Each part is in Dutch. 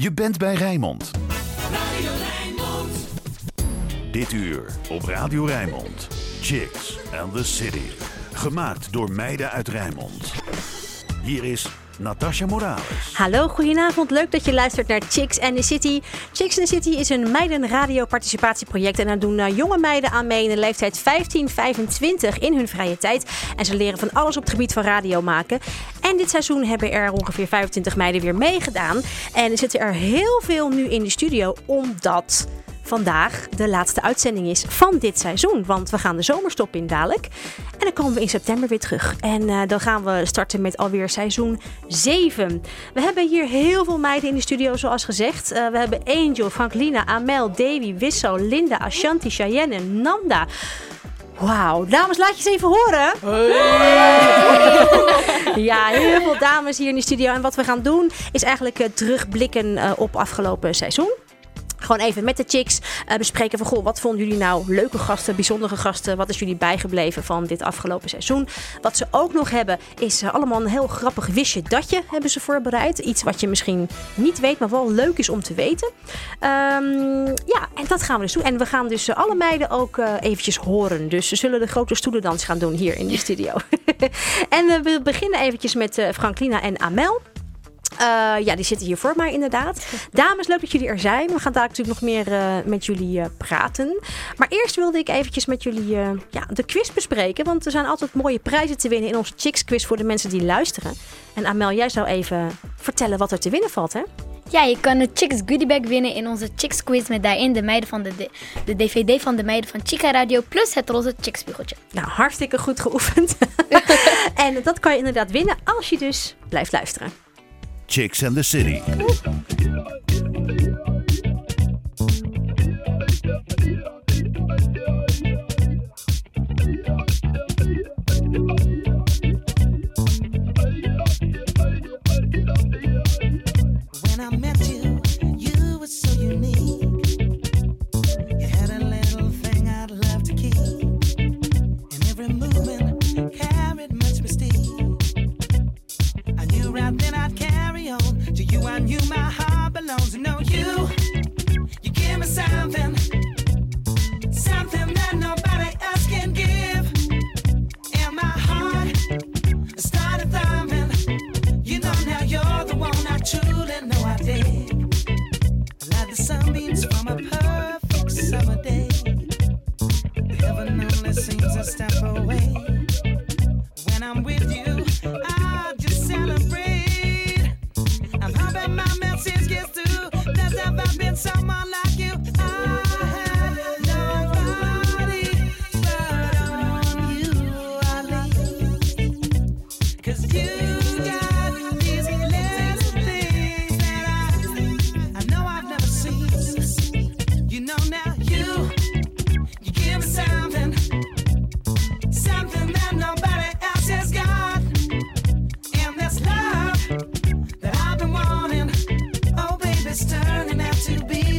Je bent bij Rijnmond. Radio Rijnmond. Dit uur op Radio Rijnmond. Chicks and the City. Gemaakt door meiden uit Rijnmond. Hier is Natasha Morales. Hallo, goedenavond. Leuk dat je luistert naar Chicks and the City. Chicks and the City is een meidenradio-participatieproject. En daar doen uh, jonge meiden aan mee in de leeftijd 15-25 in hun vrije tijd. En ze leren van alles op het gebied van radio maken. En dit seizoen hebben er ongeveer 25 meiden weer meegedaan. En er zitten er heel veel nu in de studio, omdat vandaag de laatste uitzending is van dit seizoen. Want we gaan de zomerstop in dadelijk. En dan komen we in september weer terug. En uh, dan gaan we starten met alweer seizoen 7. We hebben hier heel veel meiden in de studio, zoals gezegd. Uh, we hebben Angel, Franklina, Amel, Davy, Wisso, Linda, Ashanti, Cheyenne en Nanda. Wauw, dames, laat je eens even horen. Hey. ja, heel veel dames hier in de studio. En wat we gaan doen is eigenlijk uh, terugblikken op afgelopen seizoen. Gewoon even met de chicks uh, bespreken van goh, wat vonden jullie nou leuke gasten, bijzondere gasten? Wat is jullie bijgebleven van dit afgelopen seizoen? Wat ze ook nog hebben is uh, allemaal een heel grappig wisje datje hebben ze voorbereid. Iets wat je misschien niet weet, maar wel leuk is om te weten. Um, ja, en dat gaan we dus doen. En we gaan dus uh, alle meiden ook eventjes horen. Dus ze zullen de grote stoelendans gaan doen hier in de studio. en we beginnen eventjes met Franklina en Amel. Uh, ja, die zitten hier voor mij inderdaad. Dames, leuk dat jullie er zijn. We gaan daar natuurlijk nog meer uh, met jullie uh, praten. Maar eerst wilde ik eventjes met jullie ja, de quiz bespreken. Want er zijn altijd mooie prijzen te winnen in onze Chicks quiz voor de mensen die luisteren. En Amel, jij zou even vertellen wat er te winnen valt, hè? Ja, je kan de Chicks Goodiebag winnen in onze Chicks quiz met daarin de meiden van de, de, de DVD van de meiden van Chica Radio plus het roze Chicks spiegeltje. Nou, hartstikke goed geoefend. en dat kan je inderdaad winnen als je dus blijft luisteren. Chicks and the City.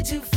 Too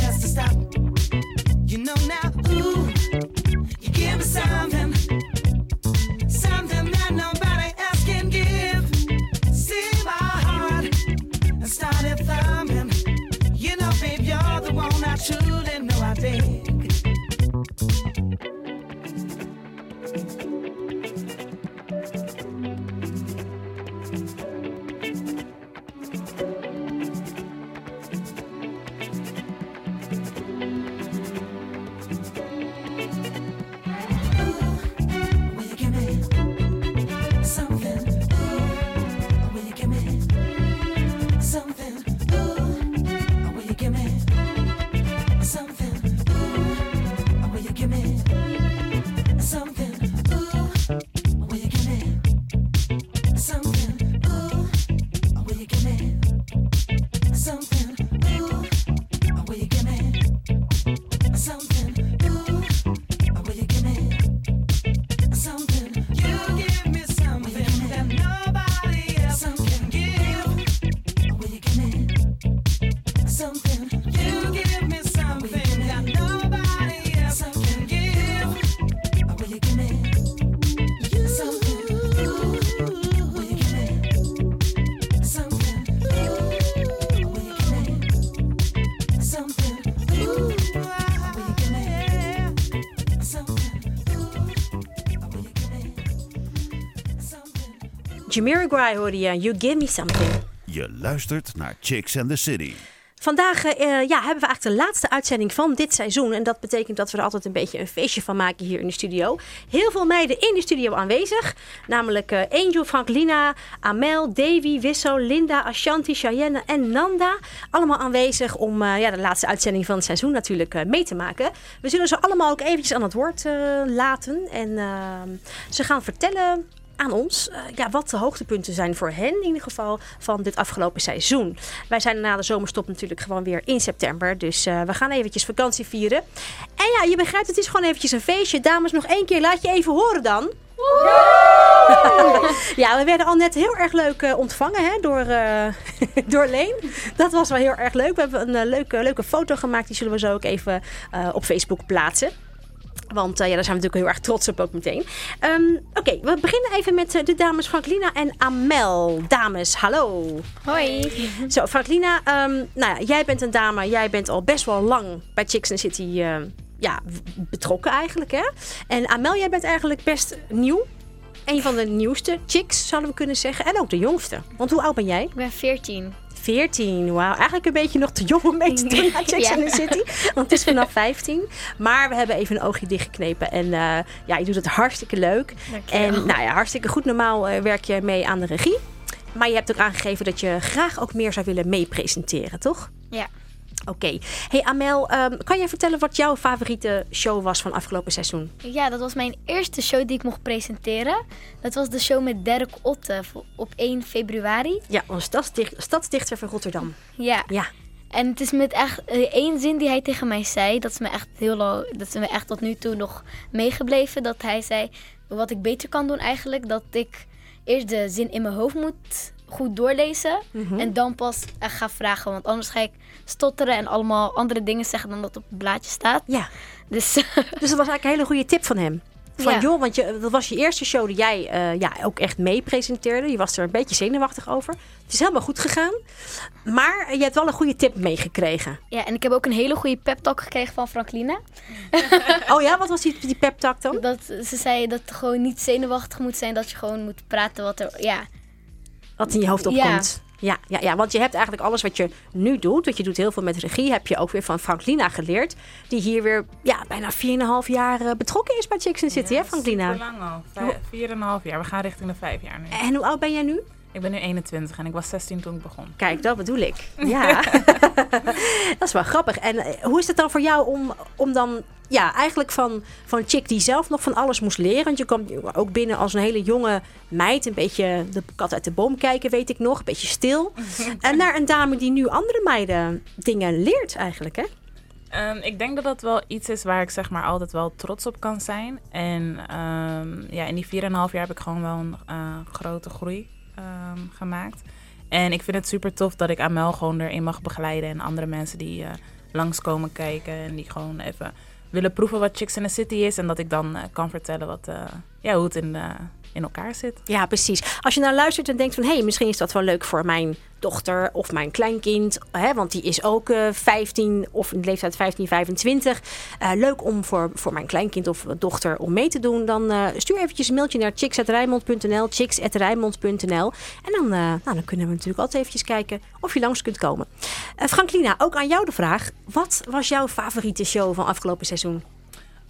Jamiroquai hoorde je. You give me something. Je luistert naar Chicks and the City. Vandaag eh, ja, hebben we eigenlijk de laatste uitzending van dit seizoen. En dat betekent dat we er altijd een beetje een feestje van maken hier in de studio. Heel veel meiden in de studio aanwezig. Namelijk eh, Angel, Franklina, Amel, Davy, Wisso, Linda, Ashanti, Cheyenne en Nanda. Allemaal aanwezig om eh, ja, de laatste uitzending van het seizoen natuurlijk mee te maken. We zullen ze allemaal ook eventjes aan het woord laten. En ehm, ze gaan vertellen aan ons eh, ja, wat de hoogtepunten zijn voor hen in ieder geval van dit afgelopen seizoen. Wij zijn na de zomerstop natuurlijk gewoon weer in september. Dus eh, we gaan eventjes vakantie vieren. En ja, je begrijpt, het is gewoon eventjes een feestje. Dames, nog één keer, laat je even horen dan. ja, we werden al net heel erg leuk eh, ontvangen hè, door, door Leen. Dat was wel heel erg leuk. We hebben een leuke, leuke foto gemaakt. Die zullen we zo ook even op Facebook plaatsen. Want eh, ja, daar zijn we natuurlijk heel erg trots op ook meteen. Ehm, Oké, we beginnen even met eh, de dames Franklina en Amel. Dames, hallo. Hoi. Zo, Franklina, ehm, nou ja, jij bent een dame. Jij bent al best wel lang bij Chicks and the City eh, ja, betrokken eigenlijk. Hè? En Amel, jij bent eigenlijk best nieuw. Een van de nieuwste chicks, zouden we kunnen zeggen. En ook de jongste. Want hoe oud ben jij? Ik ben 14. 14, wauw. Eigenlijk een beetje nog te jong om mee te doen aan Chicks Ja. in the City. Want het is vanaf 15. Maar we hebben even een oogje dichtgeknepen. En eh, ja, je doet het hartstikke leuk. En nou ja, hartstikke goed. Normaal eh, werk je mee aan de regie. Maar je hebt ook aangegeven dat je graag ook meer zou willen meepresenteren, toch? Ja. Oké. Hey Amel, ehm, kan jij vertellen wat jouw favoriete show was van afgelopen seizoen? Ja, dat was mijn eerste show die ik mocht presenteren. Dat was de show met Dirk Otte op 1 februari. Ja, onze stadsdicht, stadsdichter van Rotterdam. Ja. Ja. En het is met echt eh, één zin die hij tegen mij zei. Dat is me echt heel lang, dat is me echt tot nu toe nog meegebleven. Dat hij zei, wat ik beter kan doen eigenlijk, dat ik eerst de zin in mijn hoofd moet goed doorlezen. En dan pas echt ga vragen. Want anders ga ik stotteren en allemaal andere dingen zeggen dan dat op het blaadje staat. Ja. Dus Dus dat was eigenlijk een hele goede tip van hem. Van Ja. joh, want je, dat was je eerste show die jij eh, ja, ook echt mee presenteerde. Je was er een beetje zenuwachtig over. Het is helemaal goed gegaan. Maar je hebt wel een goede tip meegekregen. ja, en ik heb ook een hele goede pep talk gekregen van Franklina. Oh ja, wat was die, die pep talk dan? Dat, ze zei dat gewoon niet zenuwachtig moet zijn. Dat je gewoon moet praten wat er... Ja, Wat in je hoofd Ja. opkomt. Ja, ja, ja, want je hebt eigenlijk alles wat je nu doet. Want je doet heel veel met regie. Heb je ook weer van Franklina geleerd. Die hier weer ja, bijna 4,5 jaar eh, betrokken is bij Chicks in City, hè Franklina? Super lang al. Vijf, vier en een half jaar. We gaan richting de vijf jaar nu. En hoe oud ben jij nu? Ik ben nu 21 en ik was 16 toen ik begon. Kijk, dat bedoel ik. Ja. dat is wel grappig. En eh, hoe is het dan voor jou om, om dan ja, eigenlijk van, van een chick die zelf nog van alles moest leren. Want je kwam ook binnen als een hele jonge meid. Een beetje de kat uit de boom kijken, weet ik nog. Een beetje stil. en naar een dame die nu andere meiden dingen leert eigenlijk, hè? Ehm, ik denk dat dat wel iets is waar ik zeg maar altijd wel trots op kan zijn. En ehm, ja, in die 4,5 jaar heb ik gewoon wel een eh, grote groei ehm, gemaakt. En ik vind het super tof dat ik Amel gewoon erin mag begeleiden. En andere mensen die eh langskomen kijken en die gewoon even willen proeven wat Chicks in the City is. En dat ik dan eh, kan vertellen wat, eh, ja, hoe het in, in elkaar zit. Ja, precies. Als je nou luistert en denkt van... hé, hey, misschien is dat wel leuk voor mijn dochter of mijn kleinkind. Hè, want die is ook eh 15 of in de leeftijd 15, 25. Eh, leuk om voor, voor mijn kleinkind of dochter om mee te doen. Dan eh, stuur eventjes een mailtje naar chicks.rijmond.nl. chicks.rijmond.nl En dan, nou, dan kunnen we natuurlijk altijd eventjes kijken of je langs kunt komen. Franklina, ook aan jou de vraag. Wat was jouw favoriete show van afgelopen seizoen?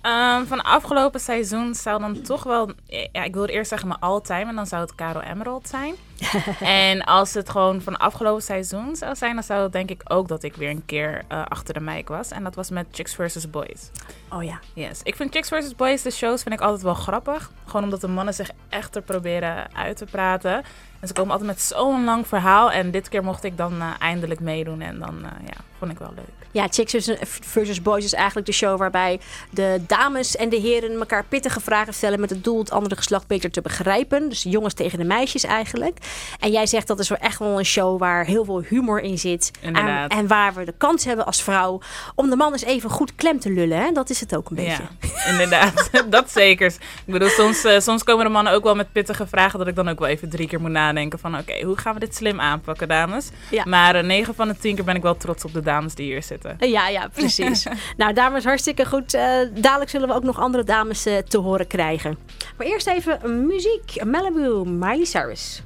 Ehm, van afgelopen seizoen zou dan toch wel... Ja, ik wilde eerst zeggen mijn all-time en dan zou het Caro Emerald zijn. en als het gewoon van afgelopen seizoen zou zijn... dan zou het denk ik ook dat ik weer een keer eh, achter de mic was. En dat was met Chicks vs. Boys. Oh ja. Yes. Ik vind Chicks vs. Boys, de shows vind ik altijd wel grappig. Gewoon omdat de mannen zich echt er proberen uit te praten. En ze komen altijd met zo'n lang verhaal. En dit keer mocht ik dan eh, eindelijk meedoen. En dan, eh, ja, vond ik wel leuk. Ja, Chicks versus Boys is eigenlijk de show waarbij de dames en de heren elkaar pittige vragen stellen met het doel het andere geslacht beter te begrijpen. Dus de jongens tegen de meisjes eigenlijk. En jij zegt dat is wel echt wel een show waar heel veel humor in zit. En, en waar we de kans hebben als vrouw om de man eens even goed klem te lullen. Hè? Dat is het ook een beetje. Ja, inderdaad. dat zeker. Ik bedoel, soms, eh, soms komen de mannen ook wel met pittige vragen dat ik dan ook wel even drie keer moet nadenken van oké, hoe gaan we dit slim aanpakken, dames? Ja. Maar eh, negen van de tien keer ben ik wel trots op de dames die hier zitten. Ja, ja, precies. nou, dames, hartstikke goed. Eh, dadelijk zullen we ook nog andere dames eh, te horen krijgen. Maar eerst even muziek. Malibu, Miley Cyrus.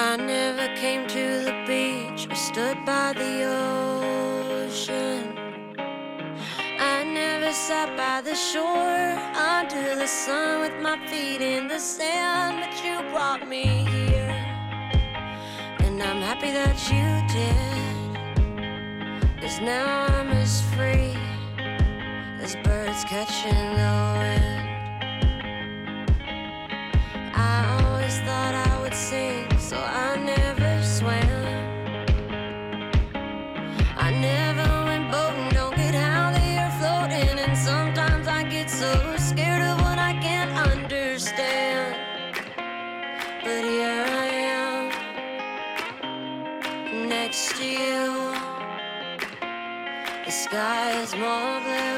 I never came to the beach or stood by the ocean. I never sat by the shore under the sun with my feet in the sand, but you brought me here. And I'm happy that you did. Cause now I'm as free as birds catching the wind. I always thought I would sing, so I never swam. I never went boating, don't get how they are floating, and sometimes I get so scared of what I can't understand. But here I am, next to you. The sky is more blue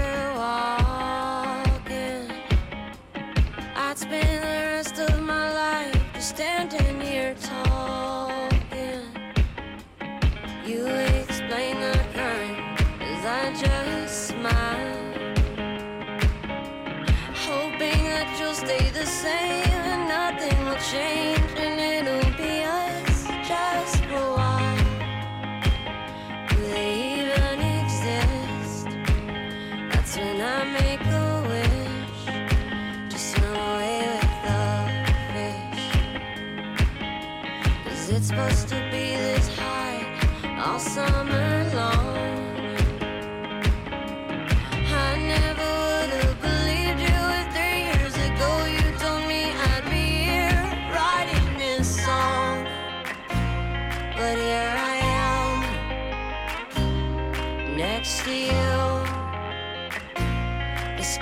change and it'll be us just for a while. Do they even exist? That's when I make a wish to swim away with the fish. Cause it's supposed to be this high summer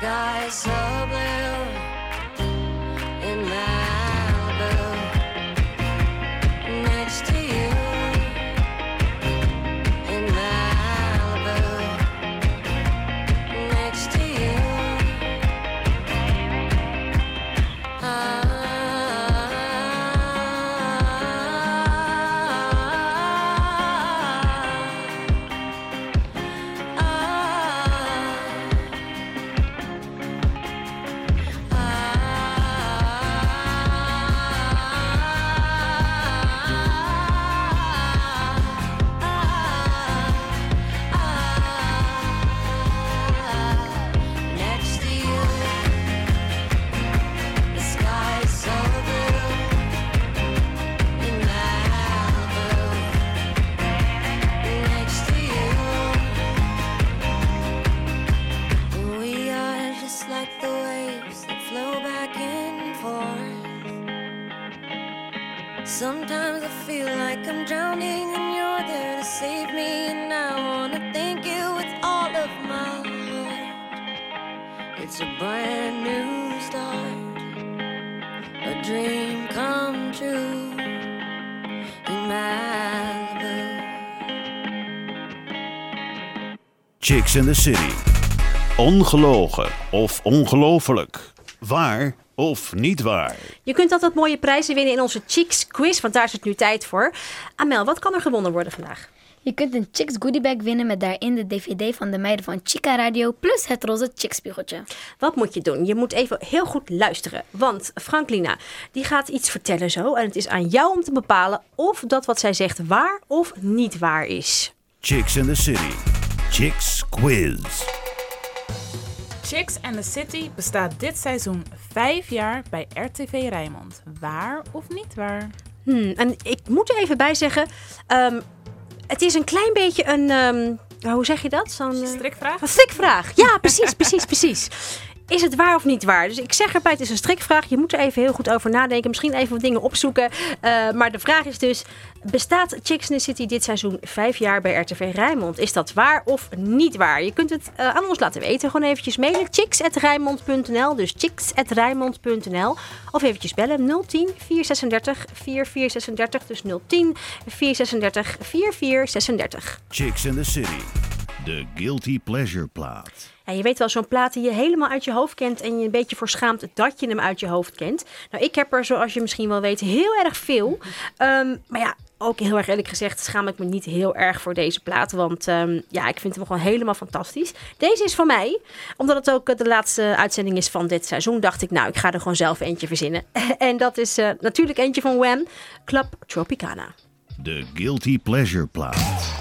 The sky is so blue Chicks in the City. Ongelogen of ongelooflijk. Waar of niet waar. Je kunt altijd mooie prijzen winnen in onze Chicks Quiz, want daar is het nu tijd voor. Amel, wat kan er gewonnen worden vandaag? Je kunt een Chicks goodiebag winnen met daarin de DVD van de meiden van Chica Radio plus het roze Chickspiegeltje. Wat moet je doen? Je moet even heel goed luisteren. Want Franklina, die gaat iets vertellen zo. En het is aan jou om te bepalen of dat wat zij zegt waar of niet waar is. Chicks in the City. Chicks Quiz. Chicks and the City bestaat dit seizoen vijf jaar bij RTV Rijnmond. Waar of niet waar? Hmm, en ik moet er even bij zeggen. ehm, het is een klein beetje een, ehm, hoe zeg je dat? Zo'n, eh, Strikvraag? Een strikvraag. Ja, precies, precies, precies. Is het waar of niet waar? Dus ik zeg erbij, het is een strikvraag. Je moet er even heel goed over nadenken. Misschien even wat dingen opzoeken. Eh, maar de vraag is dus, bestaat Chicks in the City dit seizoen vijf jaar bij RTV Rijnmond? Is dat waar of niet waar? Je kunt het eh, aan ons laten weten. Gewoon eventjes mailen. chicks.rijnmond.nl Dus chicks.rijnmond.nl Of eventjes bellen 010 436 4436. Dus 010 436 4436. Chicks in the City. De Guilty Pleasure plaat. Je weet wel, zo'n plaat die je helemaal uit je hoofd kent en je een beetje voor schaamt dat je hem uit je hoofd kent. Nou, ik heb er, zoals je misschien wel weet, heel erg veel. Ehm, maar ja, ook heel erg eerlijk gezegd schaam ik me niet heel erg voor deze plaat. Want ehm, ja, ik vind hem gewoon helemaal fantastisch. Deze is van mij. Omdat het ook eh, de laatste uitzending is van dit seizoen, dacht ik, nou, ik ga er gewoon zelf eentje verzinnen. en dat is eh, natuurlijk eentje van Wham, Club Tropicana. De Guilty Pleasure plaat.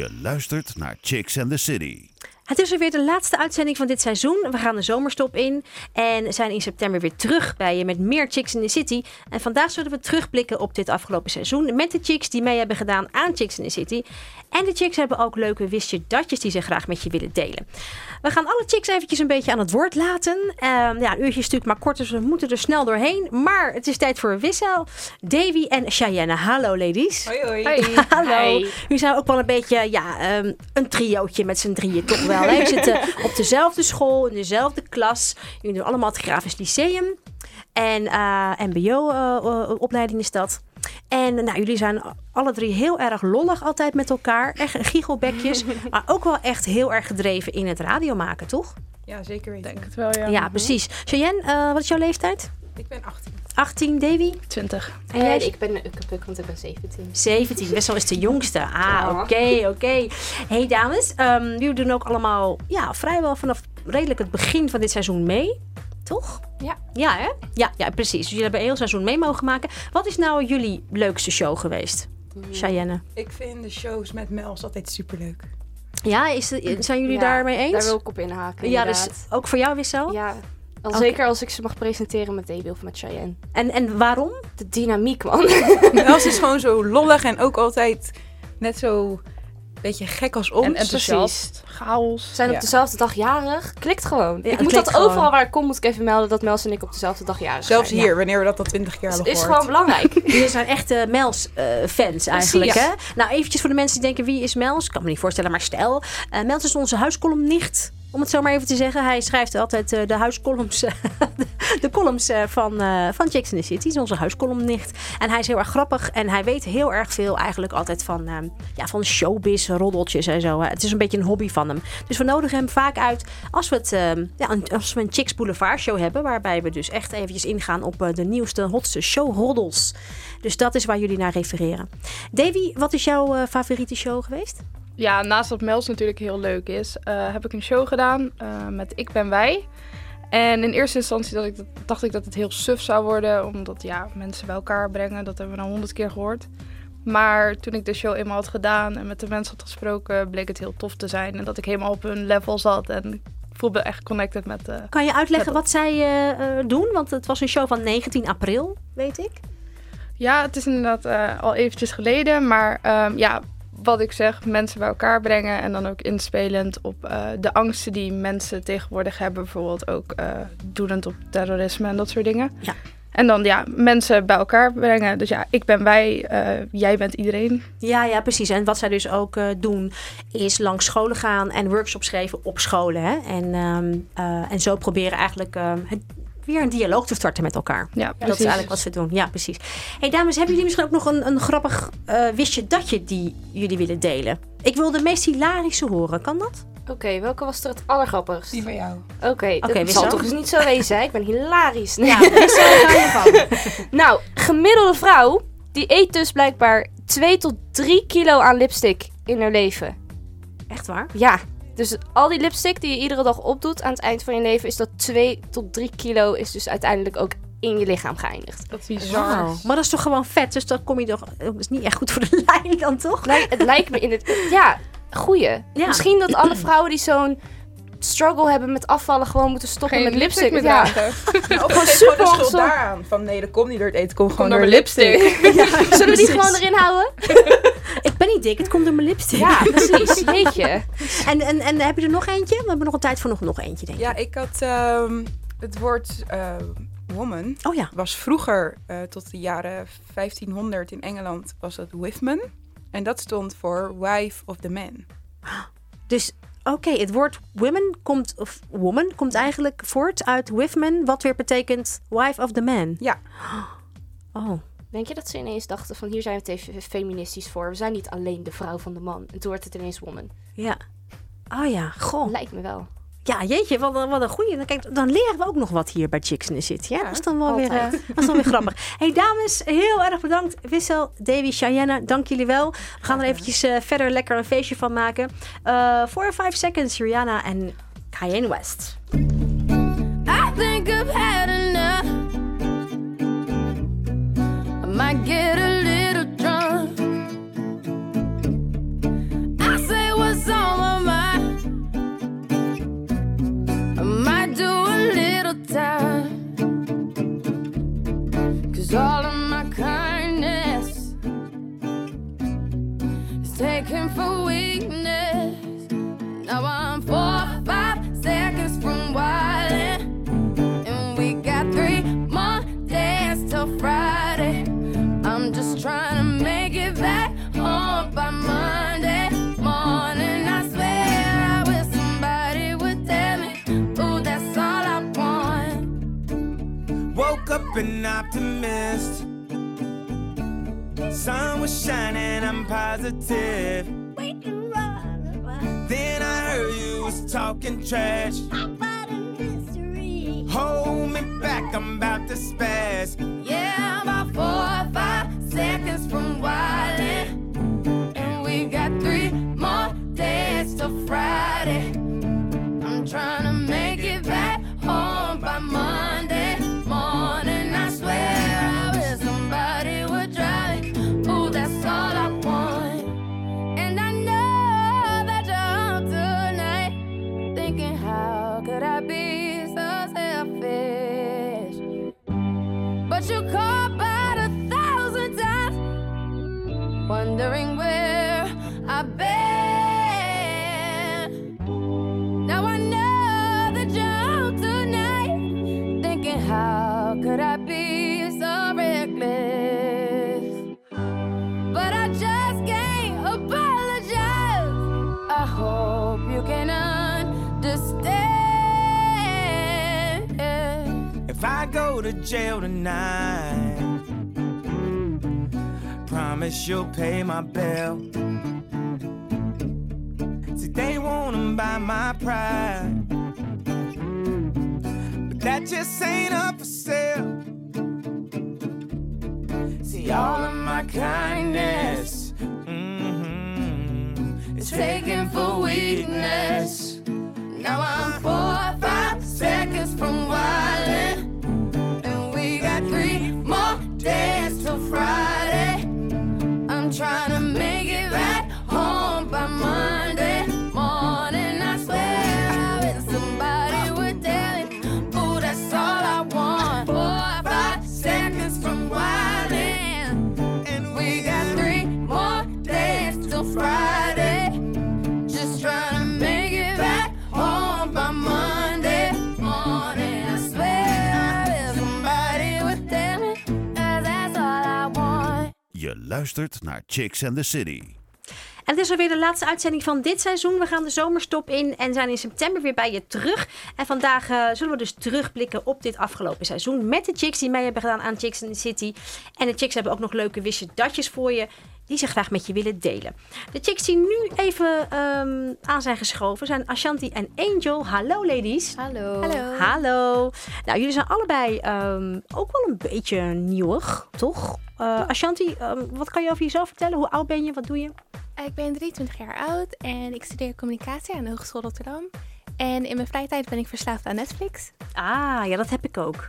Je luistert naar Chicks and the City. Het is weer de laatste uitzending van dit seizoen. We gaan de zomerstop in en zijn in september weer terug bij je met meer Chicks in the City. En vandaag zullen we terugblikken op dit afgelopen seizoen met de chicks die mee hebben gedaan aan Chicks in the City. En de chicks hebben ook leuke wistje datjes die ze graag met je willen delen. We gaan alle chicks eventjes een beetje aan het woord laten. Ehm, ja, een uurtje is natuurlijk maar kort, dus we moeten er snel doorheen. Maar het is tijd voor Wissel, Davy en Cheyenne. Hallo ladies. Hoi, hoi. Hallo. Hi. U zijn ook wel een beetje ja, ehm, een triootje met z'n drieën toch wel. Hè? U zitten op dezelfde school, in dezelfde klas. Jullie doen allemaal het Grafisch Lyceum. En eh, mbo-opleiding is dat. En nou, jullie zijn alle drie heel erg lollig altijd met elkaar. Echt giechelbekjes. maar ook wel echt heel erg gedreven in het radiomaken, toch? Ja, zeker weten. denk het wel, ja. Ja, precies. Cheyenne, eh, wat is jouw leeftijd? Ik ben 18. 18, Davy? 20. En jij? Ik ben een ukkenpuk, want ik ben 17. 17, best wel is de jongste. Ah, Ja. oké, oké. Hey dames, ehm, jullie doen ook allemaal ja, vrijwel vanaf redelijk het begin van dit seizoen mee. Toch? Ja. Ja, hè? Ja, ja, precies. Dus jullie hebben een heel seizoen mee mogen maken. Wat is nou jullie leukste show geweest? Cheyenne. Ik vind de shows met Mels altijd superleuk. Ja, is de- zijn jullie Ja, daarmee eens? Daar wil ik op inhaken. ja, dus ook voor jou Wissel? Ja, al zeker als ik ze mag presenteren met Debi of met Cheyenne. En, en waarom? De dynamiek, man. Mels is gewoon zo lollig en ook altijd net zo beetje gek als ons. En enthousiast. Chaos. Zijn Ja. op dezelfde dag jarig. Klikt gewoon. Ja, ik het moet dat gewoon. overal waar ik kom, moet ik even melden dat Mels en ik op dezelfde dag jarig Zelfs zijn. hier, wanneer we dat al twintig keer Ja. Het hebben is gehoord. gewoon belangrijk. Jullie zijn echte Mels-fans eigenlijk, Precies. hè? Nou, eventjes voor de mensen die denken, wie is Mels? Ik kan me niet voorstellen, maar stel. eh Mels is onze huiscolumnicht, om het zo maar even te zeggen. Hij schrijft altijd eh, de huiscolumns, de columns eh, van, van Chicks in the City. Is onze huiscolumnicht. En hij is heel erg grappig en hij weet heel erg veel eigenlijk altijd van, eh, ja, van showbiz, roddeltjes en zo. Het is een beetje een hobby van hem. Dus we nodigen hem vaak uit als we, het, eh, ja, een- als we een Chicks Boulevard show hebben. Waarbij we dus echt eventjes ingaan op de nieuwste, hotste showroddels. Dus dat is waar jullie naar refereren. Davy, wat is jouw favoriete show geweest? Ja, naast dat Mels natuurlijk heel leuk is, eh, heb ik een show gedaan eh, met Ik Ben Wij. En in eerste instantie dat ik, dat- dacht ik dat het heel suf zou worden, omdat ja, mensen bij elkaar brengen, dat hebben we nou honderd keer gehoord. Maar toen ik de show eenmaal had gedaan en met de mensen had gesproken, bleek het heel tof te zijn. En dat ik helemaal op hun level zat en ik voelde echt connected met... eh, Kan je uitleggen wat zij doen? Want het was een show van 19 april, weet ik. Ja, het is inderdaad al eventjes geleden. Maar ehm, ja, wat ik zeg, mensen bij elkaar brengen. En dan ook inspelend op eh, de angsten die mensen tegenwoordig hebben. Bijvoorbeeld ook eh doelend op terrorisme en dat soort dingen. Ja. En dan ja, mensen bij elkaar brengen. Dus ja, ik ben wij, eh, jij bent iedereen. Ja, ja, precies. En wat zij dus ook doen, is langs scholen gaan en workshops geven op scholen. Hè? En, ehm, eh, en zo proberen eigenlijk eh, het, weer een dialoog te starten met elkaar. Ja, Dat is eigenlijk wat ze doen. Ja, precies. hey, dames, hebben jullie misschien ook nog een, een grappig eh wistje datje die jullie willen delen? Ik wil de meest hilarische horen. Kan dat? Oké, welke was er het allergrappigst? Die van jou. Oké, dat Oké, zal toch eens niet zo wezen, hè? Ik ben hilarisch. Nee. Ja, ga je van. Nou, gemiddelde vrouw, die eet dus blijkbaar 2 tot 3 kilo aan lipstick in haar leven. Echt waar? Ja, dus al die lipstick die je iedere dag opdoet aan het eind van je leven, is dat 2 tot 3 kilo is dus uiteindelijk ook in je lichaam geëindigd. Dat is bizar. Maar dat is toch gewoon vet? Dus dan kom je toch... Dat is niet echt goed voor de lijn dan, toch? Lij- het lijkt me in het... Ja, goeie. Ja. Misschien dat alle vrouwen die zo'n struggle hebben met afvallen gewoon moeten stoppen Geen met lipstick. meer ja. Of gewoon super de schuld daaraan. Van nee, dat komt niet door het eten, komt gewoon door door mijn lipstick. Zullen we die gewoon erin houden? Ik ben niet dik, het komt door mijn lipstick. Ja, precies. Jeetje. En, en, en heb je er nog eentje? We hebben nog een tijd voor nog, nog eentje, denk ik. Ja, ik had ehm, het woord eh, woman. Oh ja. Was vroeger, eh, tot de jaren 1500 in Engeland, was dat wifman. En dat stond voor wife of the man. Dus oké, het woord women komt, of woman komt eigenlijk voort uit wifman, wat weer betekent wife of the man. Ja. Oh. Denk je dat ze ineens dachten van hier zijn we het even feministisch voor. We zijn niet alleen de vrouw van de man. En toen werd het ineens woman. Ja. Oh ja, goh. Lijkt me wel. Ja, jeetje, wat, een- wat een goeie. Dan, kijk, dan leren we ook nog wat hier bij Chicks in the City. Ja, Ja, dat is dan wel weer, altijd. eh, dat is dan weer grappig. hey, dames, heel erg bedankt. Wissel, Davy, Cheyenne, dank jullie wel. We gaan er eventjes eh, verder lekker een feestje van maken. Eh for five seconds, Rihanna en Kanye West. I think I've had enough. I might get a to jail tonight, promise you'll pay my bill. See, they wanna buy my pride, but that just ain't up for sale. See, all of my kindness mhm, is taken for weakness. Now I'm four or five seconds from wildin'. Luistert naar Chicks and the City. En het is alweer de laatste uitzending van dit seizoen. We gaan de zomerstop in en zijn in september weer bij je terug. En vandaag eh, zullen we dus terugblikken op dit afgelopen seizoen. Met de chicks die mee hebben gedaan aan Chicks in the City. En de chicks hebben ook nog leuke wistje datjes voor je. Die ze graag met je willen delen. De chicks die nu even ehm, aan zijn geschoven zijn Ashanti en Angel. Hallo ladies. Hallo. Hallo. Hallo. Nou, jullie zijn allebei ehm, ook wel een beetje nieuwig, toch? Eh, Ashanti, ehm, wat kan je over jezelf vertellen? Hoe oud ben je? Wat doe je? Ik ben 23 jaar oud en ik studeer communicatie aan de Hogeschool Rotterdam. En in mijn vrije tijd ben ik verslaafd aan Netflix. Ah, ja, dat heb ik ook.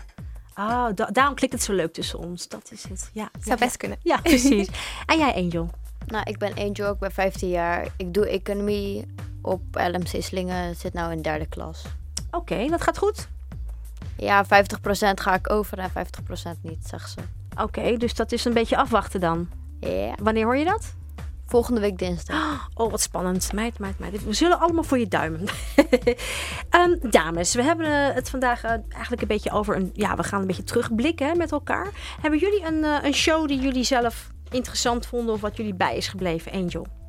Ah, da- daarom klikt het zo leuk tussen ons. Dat is het. Ja, Zou ja, best kunnen. Ja, precies. en jij, Angel? Nou, ik ben Angel, ik ben 15 jaar. Ik doe economie op LMC Slingen, zit nou in derde klas. Oké, dat gaat goed. Ja, 50% ga ik over en 50% niet, zegt ze. Oké, dus dat is een beetje afwachten dan. Ja. Wanneer hoor je dat? Volgende week dinsdag. Oh, wat spannend. Meid, meid, meid. We zullen allemaal voor je duimen. Ehm, dames, we hebben eh, het vandaag eh, eigenlijk een beetje over een... Ja, we gaan een beetje terugblikken hè, met elkaar. Hebben jullie een, eh, een show die jullie zelf interessant vonden... of wat jullie bij is gebleven, Angel?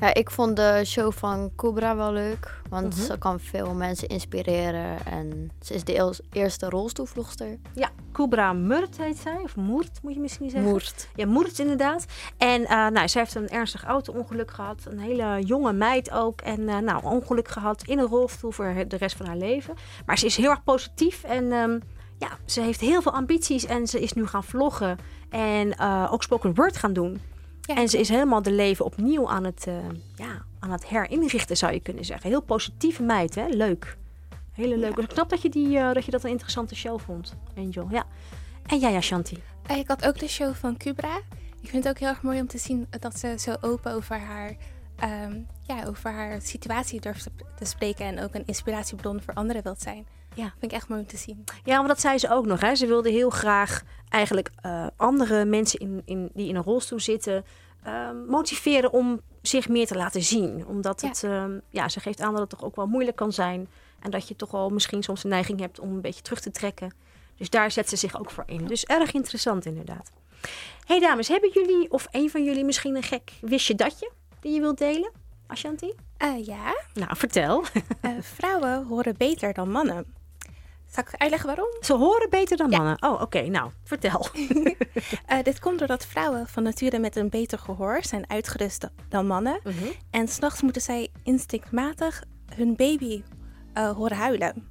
Ja, ik vond de show van Cobra wel leuk. Want Mhm. ze kan veel mensen inspireren. En ze is de eerste rolstoelvlogster. Ja, Kubra Murt heet zij. Of Moert, moet je misschien zeggen. Moert. Ja, Moert inderdaad. En eh, nou, zij heeft een ernstig auto-ongeluk gehad. Een hele jonge meid ook. En eh, nou, ongeluk gehad in een rolstoel voor de rest van haar leven. Maar ze is heel erg positief. En ehm, ja, ze heeft heel veel ambities. En ze is nu gaan vloggen. En eh, ook spoken word gaan doen. Ja, en ze is helemaal de leven opnieuw aan het, eh, ja, aan het herinrichten, zou je kunnen zeggen. Heel positieve meid, hè? Leuk. Hele leuk. Ja. Ik snap dat je, die, eh, dat je dat een interessante show vond, Angel. Ja. En jij, Ashanti? Eh, Ik had ook de show van Cubra. Ik vind het ook heel erg mooi om te zien dat ze zo open over haar, ehm, ja, over haar situatie durft te spreken. En ook een inspiratiebron voor anderen wilt zijn. Ja. Vind ik echt mooi om te zien. Ja, maar dat zei ze ook nog. Hè? Ze wilde heel graag eigenlijk eh, andere mensen in, in, die in een rolstoel zitten... ehm, motiveren om zich meer te laten zien. Omdat het, ehm, ja, ze geeft aan dat het toch ook wel moeilijk kan zijn. En dat je toch wel misschien soms de neiging hebt om een beetje terug te trekken. Dus daar zet ze zich ook voor in. Dus erg interessant inderdaad. hey dames, hebben jullie of een van jullie misschien een gek wistje datje die je wilt delen? Ashanti? Eh, ja. Nou, vertel. Eh, vrouwen horen beter dan mannen. Zal ik uitleggen waarom? Ze horen beter dan mannen. Oh, oké. Nou, vertel. Eh, dit komt doordat vrouwen van nature met een beter gehoor zijn uitgerust da- dan mannen. Mhm. En s'nachts moeten zij instinctmatig hun baby eh, horen huilen.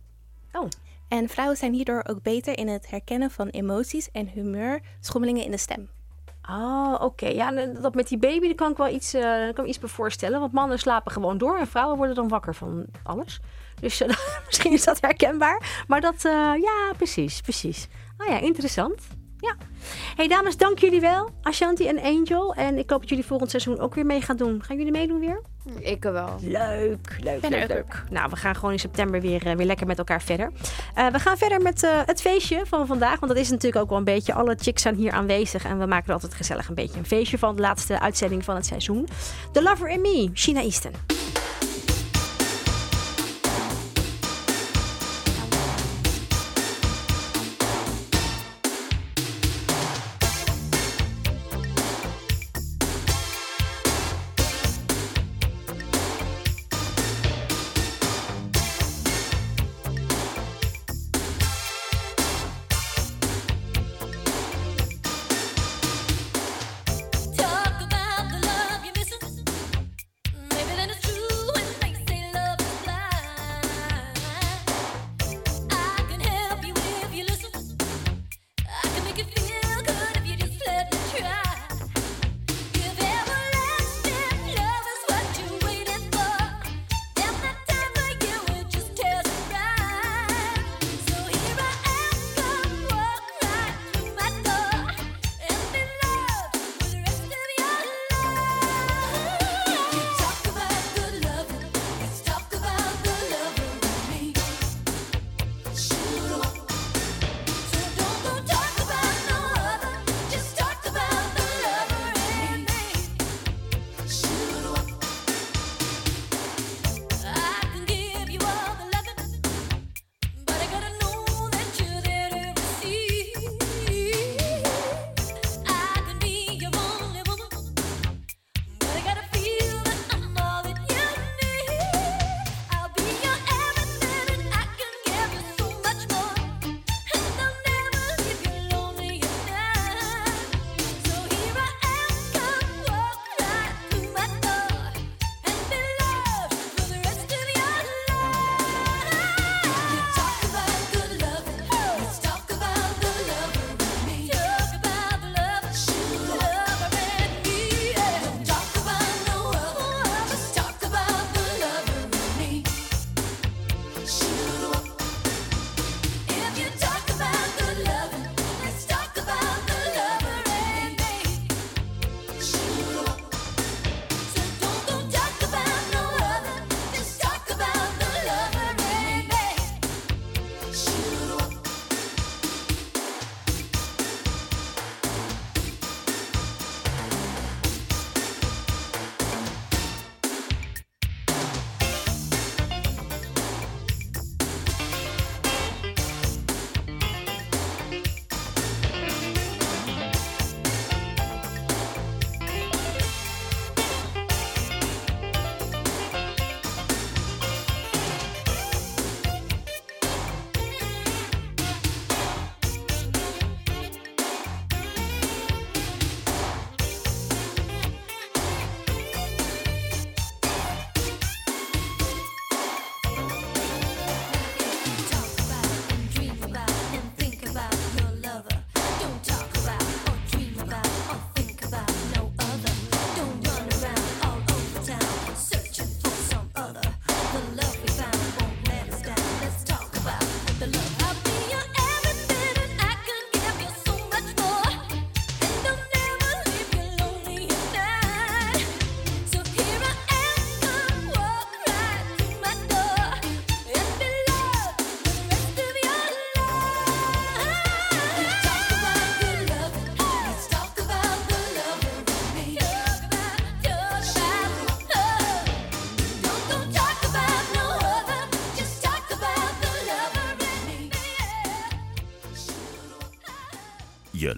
Oh. En vrouwen zijn hierdoor ook beter in het herkennen van emoties en humeurschommelingen in de stem. Oh, oké. Ja, en dat met die baby, daar kan ik wel iets, eh, daar kan ik me iets bij voorstellen. Want mannen slapen gewoon door en vrouwen worden dan wakker van alles. Dus eh, misschien is dat herkenbaar. Maar dat, eh, ja, precies, precies. Ah ja, interessant. Ja. hey, dames, dank jullie wel. Ashanti en Angel. En ik hoop dat jullie volgend seizoen ook weer mee gaan doen. Gaan jullie meedoen weer? Ik wel. Leuk, leuk, Ben leuk. Nou, we gaan gewoon in september weer, eh, weer lekker met elkaar verder. We gaan verder met het feestje van vandaag. Want dat is natuurlijk ook wel een beetje. Alle chicks zijn hier aanwezig. En we maken er altijd gezellig een beetje een feestje van. De laatste uitzending van het seizoen. The Lover in Me, Sheena Easton.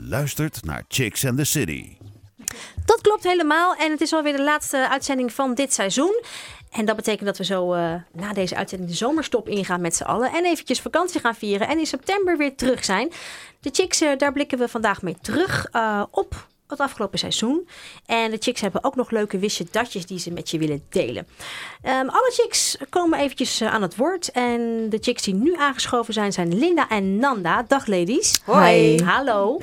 Luistert naar Chicks and the City. Dat klopt helemaal. En het is alweer de laatste uitzending van dit seizoen. En dat betekent dat we zo eh, na deze uitzending de zomerstop ingaan met z'n allen. En eventjes vakantie gaan vieren. En in september weer terug zijn. De Chicks, eh, daar blikken we vandaag mee terug eh, op het afgelopen seizoen. En de Chicks hebben ook nog leuke wistje datjes die ze met je willen delen. Ehm, alle Chicks komen eventjes eh, aan het woord. En de Chicks die nu aangeschoven zijn, zijn Linda en Nanda. Dag ladies. Hoi. Hallo.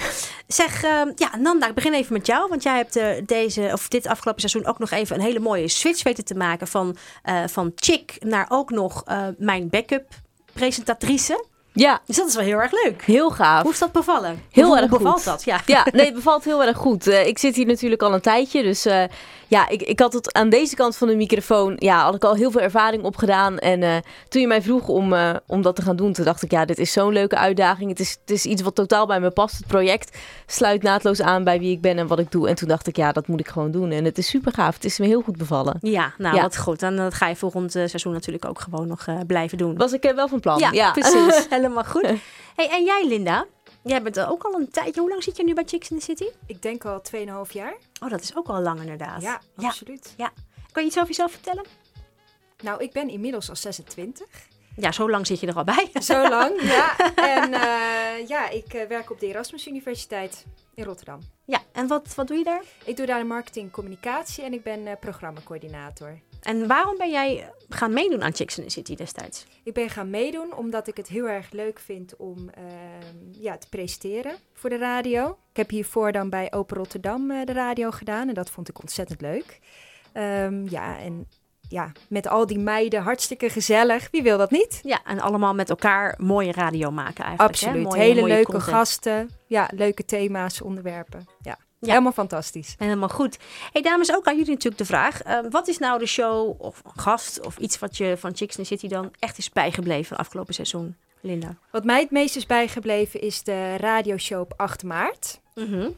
Zeg, ehm, ja, Nanda, ik begin even met jou. Want jij hebt eh, deze, of dit afgelopen seizoen ook nog even een hele mooie switch weten te maken. Van, eh, van chick naar ook nog mijn backup presentatrice. Ja. Dus dat is wel heel erg leuk. Heel gaaf. Hoe is dat bevallen? Heel Hoe erg bevalt goed. dat? Ja. Ja, nee, het bevalt heel erg goed. Eh, ik zit hier natuurlijk al een tijdje, dus eh, ja, ik, ik had het aan deze kant van de microfoon, ja, had ik al heel veel ervaring opgedaan. En eh, toen je mij vroeg om, om dat te gaan doen, toen dacht ik, ja, dit is zo'n leuke uitdaging. Het is, het is iets wat totaal bij me past. Het project sluit naadloos aan bij wie ik ben en wat ik doe. En toen dacht ik, ja, dat moet ik gewoon doen. En het is super gaaf. Het is me heel goed bevallen. Ja, nou Ja. wat goed. En dat ga je volgend seizoen natuurlijk ook gewoon nog blijven doen. Was ik wel van plan. Ja, Ja, precies. Helemaal goed. Hey, en jij, Linda? Jij bent er ook al een tijdje. Hoe lang zit je nu bij Chicks in the City? Ik denk al 2,5 jaar. Oh, dat is ook al lang inderdaad. Ja, absoluut. Ja. Kan je iets over jezelf vertellen? Nou, ik ben inmiddels al 26. Ja, zo lang zit je er al bij. Zo lang, ja. En eh, ja, ik eh, werk op de Erasmus Universiteit in Rotterdam. Ja, en wat, wat doe je daar? Ik doe daar de marketing communicatie en ik ben eh, programmacoördinator. En waarom ben jij gaan meedoen aan Chicks in the City destijds? Ik ben gaan meedoen omdat ik het heel erg leuk vind om ehm, ja, te presenteren voor de radio. Ik heb hiervoor dan bij Open Rotterdam eh, de radio gedaan en dat vond ik ontzettend leuk. Ehm, ja, en ja, met al die meiden hartstikke gezellig. Wie wil dat niet? Ja, en allemaal met elkaar mooie radio maken eigenlijk. hè? Absoluut. Mooie- Hele mooie leuke content. gasten. Ja, leuke thema's, onderwerpen. Ja, Ja. helemaal fantastisch. Helemaal goed. Hey dames, ook aan jullie natuurlijk de vraag. eh, wat is nou de show of gast of iets wat je van Chicks in the City dan echt is bijgebleven afgelopen seizoen? Linda. Wat mij het meest is bijgebleven is de radioshow op 8 maart. Mhm.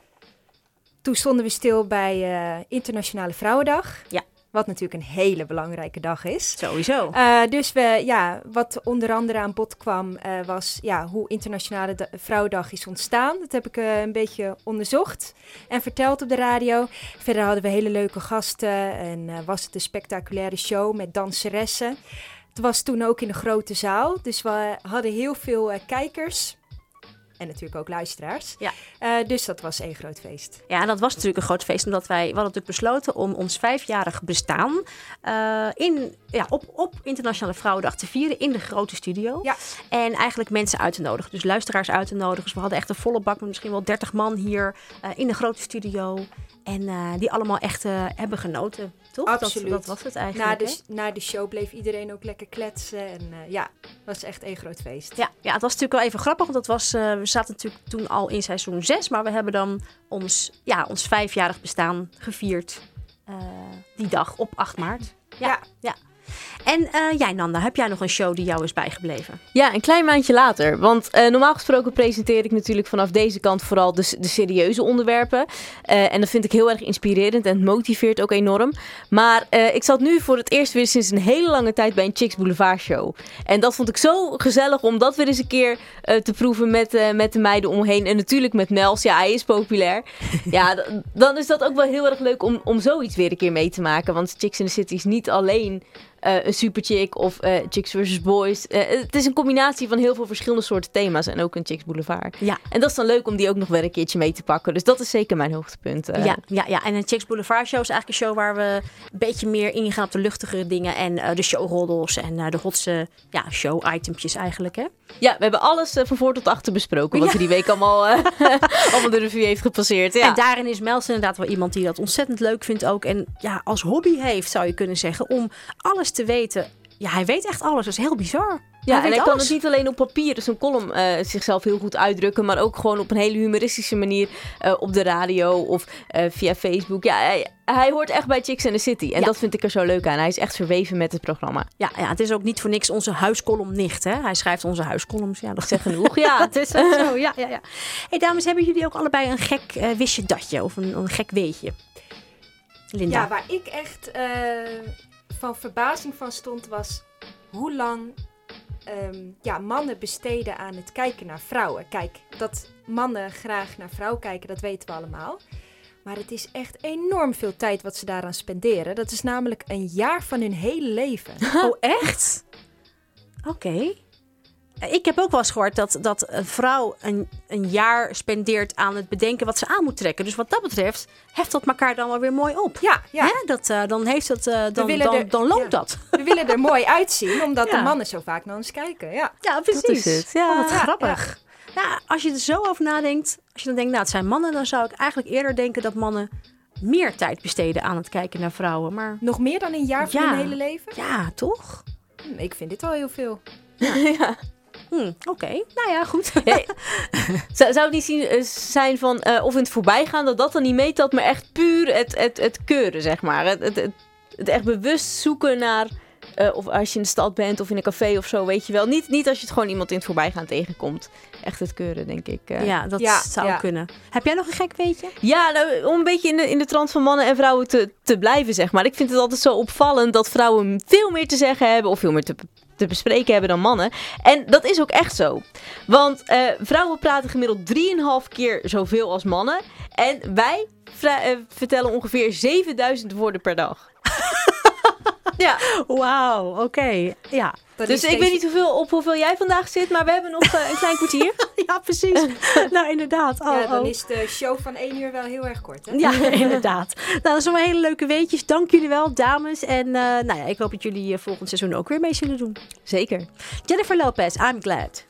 Toen stonden we stil bij eh, Internationale Vrouwendag. Ja. Wat natuurlijk een hele belangrijke dag is. Sowieso. Eh, dus we, ja, wat onder andere aan bod kwam, eh, was ja, hoe Internationale Da- Vrouwendag is ontstaan. Dat heb ik eh, een beetje onderzocht en verteld op de radio. Verder hadden we hele leuke gasten en was het een spectaculaire show met danseressen. Het was toen ook in de grote zaal, dus we hadden heel veel kijkers. En natuurlijk ook luisteraars. Ja. Eh, dus dat was één groot feest. Ja, en dat was natuurlijk een groot feest, omdat wij we hadden natuurlijk besloten om ons vijfjarig bestaan eh, in, ja, op, op Internationale Vrouwendag te vieren in de grote studio. Ja. En eigenlijk mensen uit te nodigen, dus luisteraars uit te nodigen. Dus we hadden echt een volle bak met misschien wel 30 man hier eh, in de grote studio. En eh, die allemaal echt eh, hebben genoten, toch? Dat- Absoluut. Dat, was het eigenlijk. Na de, na de show bleef iedereen ook lekker kletsen. En eh, ja, het was echt één groot feest. Ja, ja, het was natuurlijk wel even grappig, want dat was, we zaten natuurlijk toen al in seizoen 6, maar we hebben dan ons, ja, ons vijfjarig bestaan gevierd die dag op 8 maart. Ja, ja. En eh, jij Nanda, heb jij nog een show die jou is bijgebleven? Ja, een klein maandje later. Want eh, normaal gesproken presenteer ik natuurlijk vanaf deze kant vooral de, de serieuze onderwerpen. Eh, en dat vind ik heel erg inspirerend en het motiveert ook enorm. Maar ik zat nu voor het eerst weer sinds een hele lange tijd bij een Chicks Boulevard show. En dat vond ik zo gezellig om dat weer eens een keer te proeven met, met de meiden omheen. En natuurlijk met Nels. Ja, hij is populair. ja, dan is dat ook wel heel erg leuk om, om zoiets weer een keer mee te maken. Want Chicks in the City is niet alleen een super chick of eh, chicks versus boys. Eh, het is een combinatie van heel veel verschillende soorten thema's en ook een Chicks Boulevard. Ja. En dat is dan leuk om die ook nog wel een keertje mee te pakken. Dus dat is zeker mijn hoogtepunt. eh. Ja, ja, ja, en een Chicks Boulevard show is eigenlijk een show waar we een beetje meer ingaan op de luchtigere dingen en de showroddels en de hotse ja, show-itempjes eigenlijk, hè? Ja, we hebben alles van voor tot achter besproken. Wat Ja. er die week allemaal, allemaal de revue heeft gepasseerd. Ja. En daarin is Mels inderdaad wel iemand die dat ontzettend leuk vindt ook. En ja, als hobby heeft, zou je kunnen zeggen, om alles te weten. Ja, hij weet echt alles. Dat is heel bizar. Ja, en weet hij kan het niet alleen op papier, dus een column eh, zichzelf heel goed uitdrukken, maar ook gewoon op een hele humoristische manier eh, op de radio of eh, via Facebook. Ja, hij, hij hoort echt bij Chicks in the City. En Ja. dat vind ik er zo leuk aan. Hij is echt verweven met het programma. Ja, ja, het is ook niet voor niks onze huiscolumnicht, hè? Hij schrijft onze huiscolumns. Ja, dat Zeg genoeg. Ja, het is zo. Ja, ja, ja. hey, dames, hebben jullie ook allebei een gek wistje datje of een, een gek weetje? Linda. Ja, waar ik echt eh, van verbazing van stond was hoe lang ehm, ja, mannen besteden aan het kijken naar vrouwen. Kijk, dat mannen graag naar vrouwen kijken, dat weten we allemaal. Maar het is echt enorm veel tijd wat ze daaraan spenderen. Dat is namelijk een jaar van hun hele leven. Oh, echt? Oké. Ik heb ook wel eens gehoord dat, dat een vrouw een, een jaar spendeert aan het bedenken wat ze aan moet trekken. Dus wat dat betreft heft dat elkaar dan wel weer mooi op. Ja, ja. Hè? Dat, eh, dan, heeft dat, eh, dan, dan, er- dan loont ja. dat. We willen er mooi uitzien, omdat Ja. de mannen zo vaak naar ons kijken. Ja, Ja, precies. is het, ja. Oh, wat Ja, grappig. Ja, als je er zo over nadenkt, als je dan denkt, nou het zijn mannen, dan zou ik eigenlijk eerder denken dat mannen meer tijd besteden aan het kijken naar vrouwen. Maar Nog meer dan een jaar van Ja. hun hele leven? ja, toch? Hm, ik vind dit al heel veel. Hm, Oké, nou ja, goed. Ja, zou, het niet zien, eh, zijn van, eh, of in het voorbijgaan, dat dat dan niet meetelt, maar echt puur het, het, het keuren, zeg maar. Het, het, het, het echt bewust zoeken naar, eh, of als je in de stad bent of in een café of zo, weet je wel. Niet, niet als je het gewoon iemand in het voorbijgaan tegenkomt. Echt het keuren, denk ik. eh. Ja, dat Ja, zou ja. kunnen. Heb jij nog een gek weetje? Ja, nou, om een beetje in de, in de trant van mannen en vrouwen te, te blijven, zeg maar. Ik vind het altijd zo opvallend dat vrouwen veel meer te zeggen hebben of veel meer te, te bespreken hebben dan mannen. En dat is ook echt zo. Want eh, vrouwen praten gemiddeld 3,5 keer zoveel als mannen. En wij eh, vertellen ongeveer 7000 woorden per dag. Ja, Wauw, oké. Ja. Dat dus ik weet niet hoeveel, op hoeveel jij vandaag zit, maar we hebben nog eh, een klein kwartier. ja, precies. nou, inderdaad. Oh, ja, dan oh. is de show van één uur wel heel erg kort, hè? Ja, inderdaad. Nou, dat zijn wel hele leuke weetjes. Dank jullie wel, dames. En eh, nou ja, ik hoop dat jullie eh, volgend seizoen ook weer mee zullen doen. Zeker. Jennifer Lopez, I'm glad.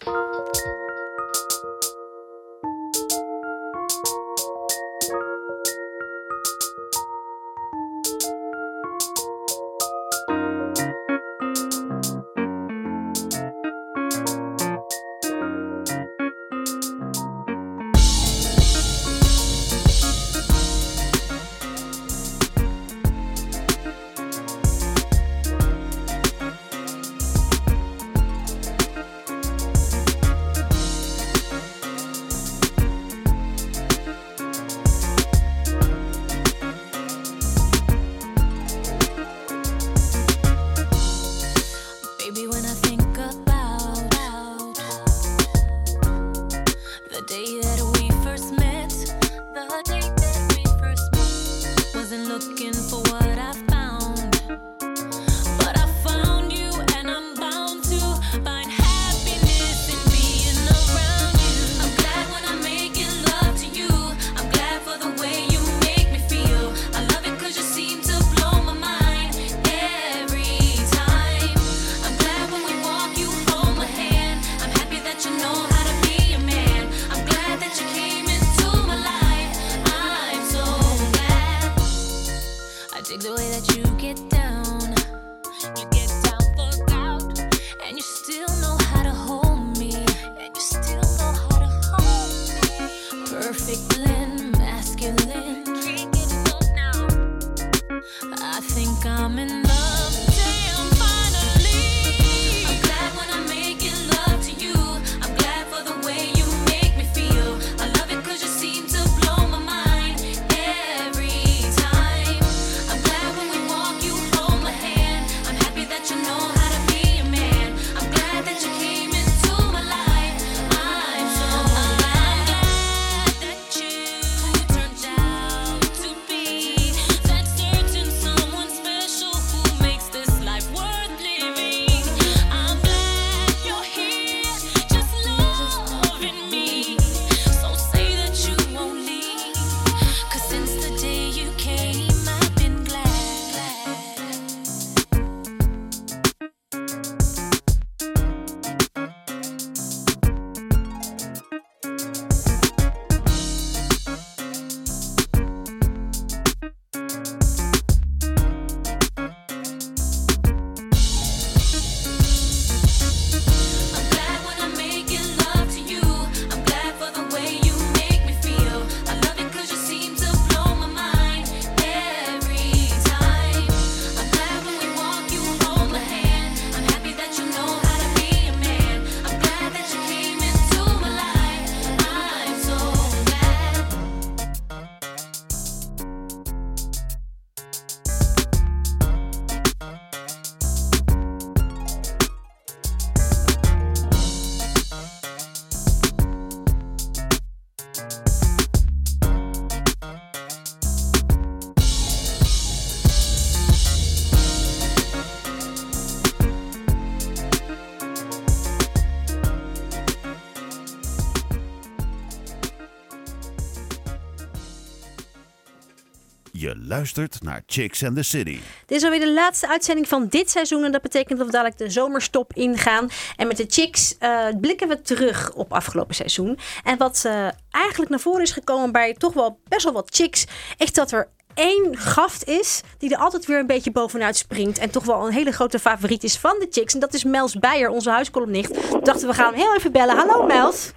Luistert naar Chicks and the City. Dit is alweer de laatste uitzending van dit seizoen. En dat betekent dat we dadelijk de zomerstop ingaan. En met de chicks eh, blikken we terug op afgelopen seizoen. En wat eh, eigenlijk naar voren is gekomen bij toch wel best wel wat chicks... is dat er één gast is die er altijd weer een beetje bovenuit springt. En toch wel een hele grote favoriet is van de chicks. En dat is Mels Beijer, onze huiskolomnicht. Toen dachten we gaan hem heel even bellen. Hallo Mels.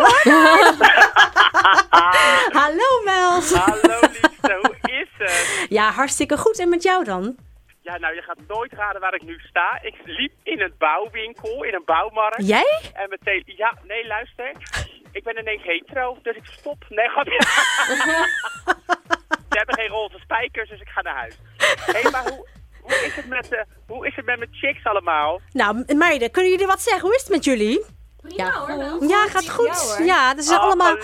Hallo Mels. Hallo liefste, het? Ja, hartstikke goed. En met jou dan? Ja, nou je gaat nooit raden waar ik nu sta. Ik liep in een bouwwinkel, in een bouwmarkt. Jij? En meteen, ja, nee luister. Ik ben ineens hetero, dus ik stop. Nee, grapje. Ze hebben geen roze spijkers, dus ik ga naar huis. Hé, hey, maar hoe, hoe, is het met de, hoe is het met mijn chicks allemaal? Nou, meiden, kunnen jullie wat zeggen? Hoe is het met jullie? Ja, ja gaat goed. Ja, ze zijn, Oh, allemaal,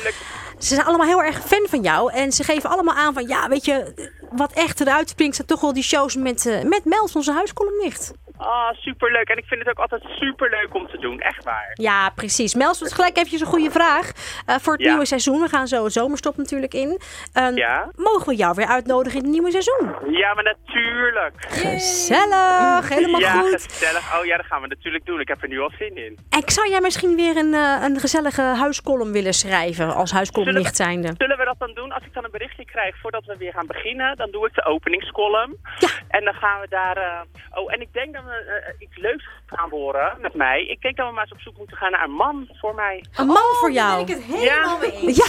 ze zijn allemaal heel erg fan van jou. En ze geven allemaal aan van, ja, weet je, wat echt eruit springt... zijn toch wel die shows met, eh, met Mels, onze huiskolomnicht. Ah, superleuk. En ik vind het ook altijd superleuk om te doen, echt waar. Ja, precies. Mels, wat gelijk eventjes een goede vraag eh, voor het Ja. nieuwe seizoen. We gaan zo een zomerstop natuurlijk in. Eh, Ja? Mogen we jou weer uitnodigen in het nieuwe seizoen? Ja, maar natuurlijk. Gezellig, helemaal ja, goed. gezellig. Oh ja, dat gaan we natuurlijk doen. Ik heb er nu al zin in. En zou jij misschien weer een, eh, een gezellige huiskolom willen schrijven als huiskolomnicht zijnde? Zullen we dat dan doen? Als ik dan een berichtje krijg voordat we weer gaan beginnen, dan doe ik de openingscolumn. Ja. En dan gaan we daar... eh, Oh, en ik denk dat we eh, iets leuks gaan horen met mij. Ik denk dat we maar eens op zoek moeten gaan naar een man voor mij. Een man voor jou? ben ik het helemaal mee eens. Ja,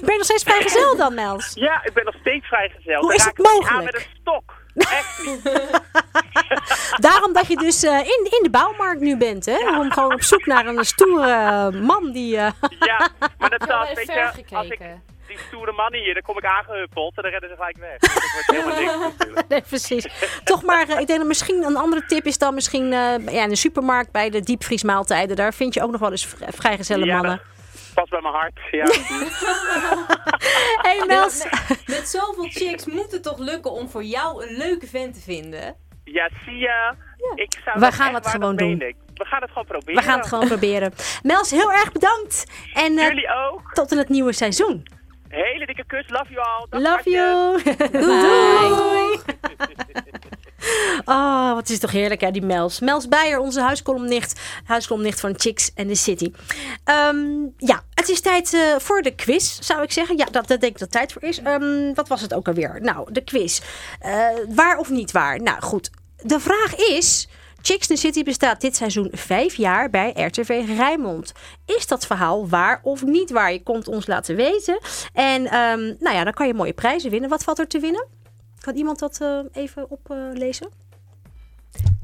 ben je nog steeds vrijgezel dan, Mels? Ja, ik ben nog steeds vrijgezel. Hoe is raak het ik niet aan mogelijk? met een stok. Echt niet. Daarom dat je dus eh, in, in de bouwmarkt nu bent, hè? Om gewoon op zoek naar een stoere eh, man die... eh, Ja, maar dat weet ver je, als ik. Die stoere mannen hier, dan kom ik aangehuppeld en dan redden ze gelijk weg. Dat wordt helemaal niks natuurlijk. nee, precies. Toch maar, eh, ik denk dat misschien een andere tip is dan misschien eh, ja, in de supermarkt bij de diepvriesmaaltijden. Daar vind je ook nog wel eens vri- vrijgezelle Ja, mannen. Pas bij mijn hart, ja. Hey Mels. Met zoveel chicks moet het toch lukken om voor jou een leuke vent te vinden? Ja, zie je. Ik zou We gaan het gewoon doen. ik. We gaan het gewoon proberen. We gaan het gewoon proberen. Mels, heel erg bedankt. En eh, Jullie ook. tot in het nieuwe seizoen. Hele dikke kus. Love you all. Dag, Love you. Doei. doei. Oh, wat is toch heerlijk, hè, die Mels. Mels Beijer, onze huiskolomnicht. Huiskolomnicht van Chicks and the City. Ehm, ja, het is tijd eh, voor de quiz, zou ik zeggen. Ja, dat, dat denk ik dat tijd voor is. Ehm, wat was het ook alweer? Nou, de quiz. Eh, waar of niet waar? Nou, goed. De vraag is... Chicks in the City bestaat dit seizoen vijf jaar bij RTV Rijnmond. Is dat verhaal waar of niet waar? Je komt ons laten weten. En ehm, nou ja, dan kan je mooie prijzen winnen. Wat valt er te winnen? Kan iemand dat eh, even oplezen?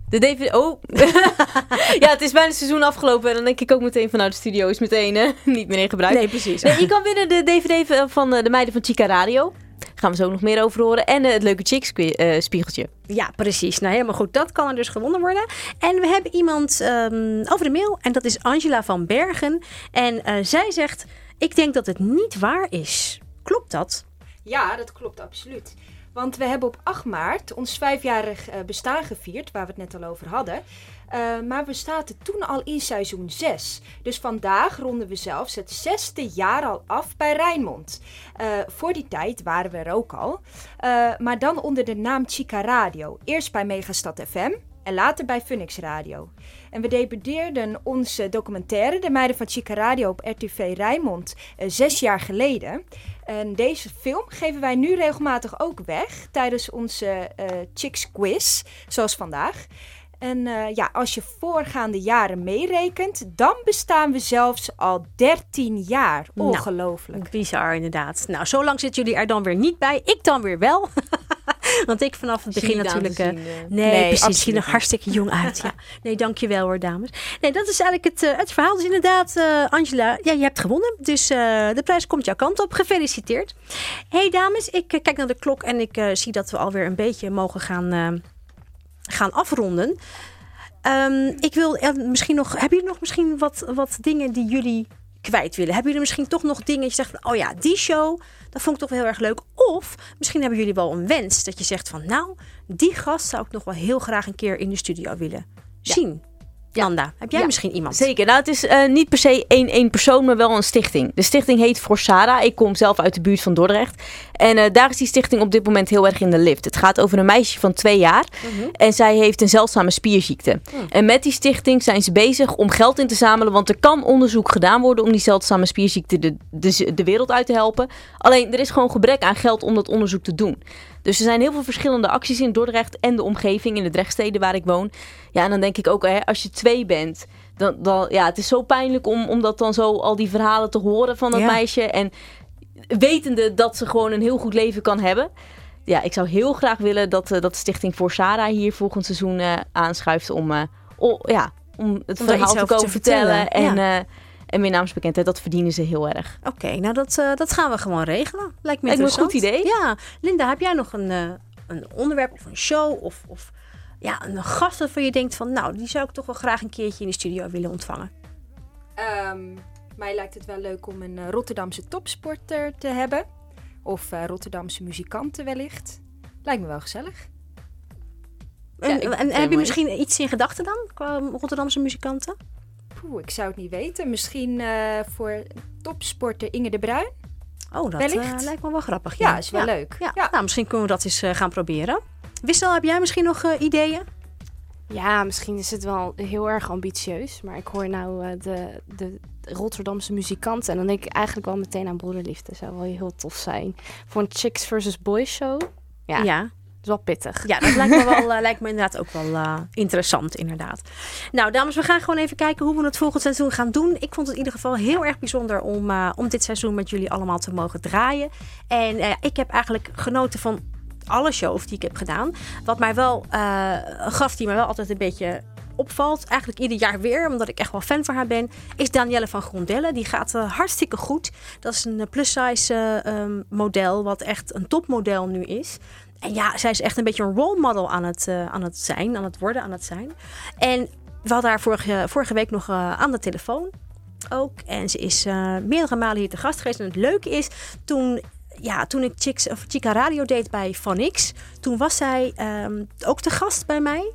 De DVD... Oh. ja, het is bijna het seizoen afgelopen. En dan denk ik ook meteen vanuit de studio is meteen eh, niet meer in gebruik. Nee, precies. Nee, je kan winnen de DVD van eh, de meiden van Chica Radio. Gaan we zo nog meer over horen. En eh, het leuke Chicks kwi- eh, spiegeltje. Ja, precies. Nou, helemaal goed. Dat kan er dus gewonnen worden. En we hebben iemand ehm, over de mail. En dat is Angela van Bergen. En eh, zij zegt: Ik denk dat het niet waar is. Klopt dat? Ja, dat klopt absoluut. Want we hebben op 8 maart ons vijfjarig eh, bestaan gevierd, waar we het net al over hadden. Eh, maar we zaten toen al in seizoen 6. Dus vandaag ronden we zelfs het zesde jaar al af bij Rijnmond. Eh, voor die tijd waren we er ook al. Eh, maar dan onder de naam Chica Radio. Eerst bij Megastad FM en later bij Phoenix Radio. En we debuteerden onze documentaire De Meiden van Chica Radio op RTV Rijnmond zes jaar geleden. En deze film geven wij nu regelmatig ook weg tijdens onze Chicks Quiz, zoals vandaag. En eh, ja, als je voorgaande jaren meerekent, dan bestaan we zelfs al 13 jaar. Nou, Ongelooflijk. bizar inderdaad. Nou, zo lang zitten jullie er dan weer niet bij. Ik dan weer wel. Want ik vanaf het begin natuurlijk... eh, zien, eh. nee, Nee, precies. Ik zie absoluut er hartstikke jong uit. Ja. Nee, dankjewel hoor, dames. Nee, dat is eigenlijk het, het verhaal. Dus inderdaad, eh, Angela, ja, je hebt gewonnen. Dus eh, de prijs komt jouw kant op. Gefeliciteerd. hey, dames, ik kijk naar de klok en ik eh, zie dat we alweer een beetje mogen gaan, eh, gaan afronden. Ehm, ik wil eh, misschien nog... Hebben jullie nog misschien wat, wat dingen die jullie kwijt willen? Hebben jullie misschien toch nog dingen dat je zegt van... Oh ja, die show, dat vond ik toch wel heel erg leuk. Of misschien hebben jullie wel een wens dat je zegt van... Nou, die gast zou ik nog wel heel graag een keer in de studio willen zien. Nanda, heb jij misschien iemand? Zeker. Nou, het is eh, niet per se één, één persoon, maar wel een stichting. De stichting heet For Sarah. Ik kom zelf uit de buurt van Dordrecht. En eh, daar is die stichting op dit moment heel erg in de lift. Het gaat over een meisje van twee jaar. Mhm. En zij heeft een zeldzame spierziekte. En met die stichting zijn ze bezig om geld in te zamelen. Want er kan onderzoek gedaan worden om die zeldzame spierziekte de, de, de wereld uit te helpen. Alleen er is gewoon gebrek aan geld om dat onderzoek te doen. Dus er zijn heel veel verschillende acties in Dordrecht en de omgeving, in de Drechtsteden waar ik woon. Ja, en dan denk ik ook, hè, als je twee bent, dan, dan ja, het is zo pijnlijk om, om dat dan zo al die verhalen te horen van dat Ja. meisje. En wetende dat ze gewoon een heel goed leven kan hebben. Ja, ik zou heel graag willen dat, eh, dat de Stichting voor Sarah hier volgend seizoen eh, aanschuift om, eh, ja, om het Om verhaal te komen vertellen. vertellen, En, ja. En meer naamsbekendheid, dat verdienen ze heel erg. Oké, nou dat, eh, dat gaan we gewoon regelen. Lijkt me Lijkt me een goed idee. Ja. Linda, heb jij nog een, eh, een onderwerp of een show of, of ja, een gast waarvan je denkt van... nou, die zou ik toch wel graag een keertje in de studio willen ontvangen? Ehm, mij lijkt het wel leuk om een eh, Rotterdamse topsporter te hebben. Of Rotterdamse muzikanten wellicht. Lijkt me wel gezellig. En, Ja, en heb je misschien iets in gedachten dan, qua Rotterdamse muzikanten? Poeh, ik zou het niet weten. Misschien eh, voor topsporter Inge de Bruin. Oh, dat eh, lijkt me wel grappig. Ja, is wel leuk. Ja. Nou, misschien kunnen we dat eens eh, gaan proberen. Wissel, heb jij misschien nog eh, ideeën? Ja, misschien is het wel heel erg ambitieus. Maar ik hoor nou eh, de, de Rotterdamse muzikanten. En dan denk ik eigenlijk wel meteen aan Broederliefde. Zou wel heel tof zijn. Voor een Chicks versus Boys show. Ja, Ja. Is wel pittig. Ja, dat lijkt me, wel, eh, lijkt me inderdaad ook wel eh, interessant, inderdaad. Nou, dames, we gaan gewoon even kijken hoe we het volgend seizoen gaan doen. Ik vond het in ieder geval heel erg bijzonder om, eh, om dit seizoen met jullie allemaal te mogen draaien. En ik heb eigenlijk genoten van alle shows die ik heb gedaan. Wat mij wel, gast die mij wel altijd een beetje opvalt, eigenlijk ieder jaar weer, omdat ik echt wel fan van haar ben, is Danielle van Grondelle. Die gaat hartstikke goed. Dat is een plus-size eh, ehm, model, wat echt een topmodel nu is. En ja, zij is echt een beetje een role model aan het, eh, aan het zijn, aan het worden, aan het zijn. En we hadden haar vorige, vorige week nog eh, aan de telefoon ook. En ze is eh, meerdere malen hier te gast geweest. En het leuke is, toen, ja, toen ik Chicks, Chica Radio deed bij Van X, toen was zij ehm, ook te gast bij mij.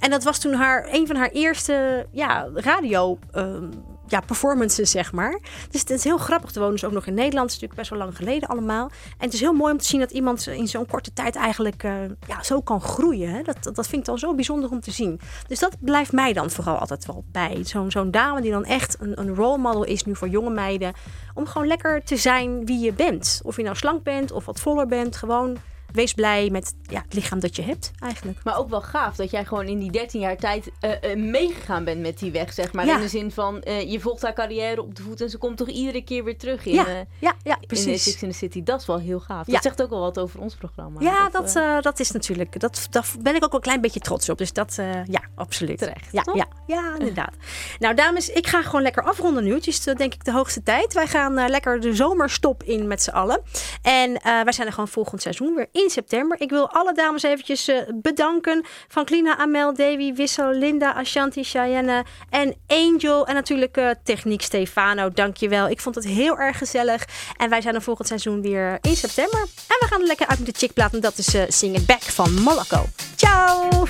En dat was toen haar, een van haar eerste ja, radio ehm, ja, performances, zeg maar. Dus het is heel grappig. Te wonen dus ook nog in Nederland. Het is natuurlijk best wel lang geleden allemaal. En het is heel mooi om te zien dat iemand in zo'n korte tijd eigenlijk eh, ja, zo kan groeien. Hè? Dat, dat, vind ik dan zo bijzonder om te zien. Dus dat blijft mij dan vooral altijd wel bij. Zo'n zo'n dame die dan echt een, een role model is nu voor jonge meiden. Om gewoon lekker te zijn wie je bent. Of je nou slank bent of wat voller bent. Gewoon wees blij met ja, het lichaam dat je hebt eigenlijk. Maar ook wel gaaf dat jij gewoon in die 13 jaar tijd eh, meegegaan bent met die weg, zeg maar. Ja. In de zin van, eh, je volgt haar carrière op de voet en ze komt toch iedere keer weer terug in, Ja, ja, ja, in precies. Six in the City. Dat is wel heel gaaf. Ja. Dat zegt ook wel wat over ons programma. Ja, dat, eh, dat is natuurlijk. Dat, daar ben ik ook wel een klein beetje trots op. Dus dat, ja, absoluut. Terecht, Ja, toch? ja, ja, inderdaad. Nou, dames, ik ga gewoon lekker afronden nu. Het is denk ik de hoogste tijd. Wij gaan lekker de zomerstop in met z'n allen. En wij zijn er gewoon volgend seizoen weer in september. Ik wil alle dames eventjes eh, bedanken. Van Klina, Amel, Davy, Wissel, Linda, Ashanti, Cheyenne en Angel. En natuurlijk eh, Techniek Stefano. Dankjewel. Ik vond het heel erg gezellig. En wij zijn er volgend seizoen weer in september. En we gaan er lekker uit met de chickplaat. En dat is eh Sing It Back van Moloko. Ciao!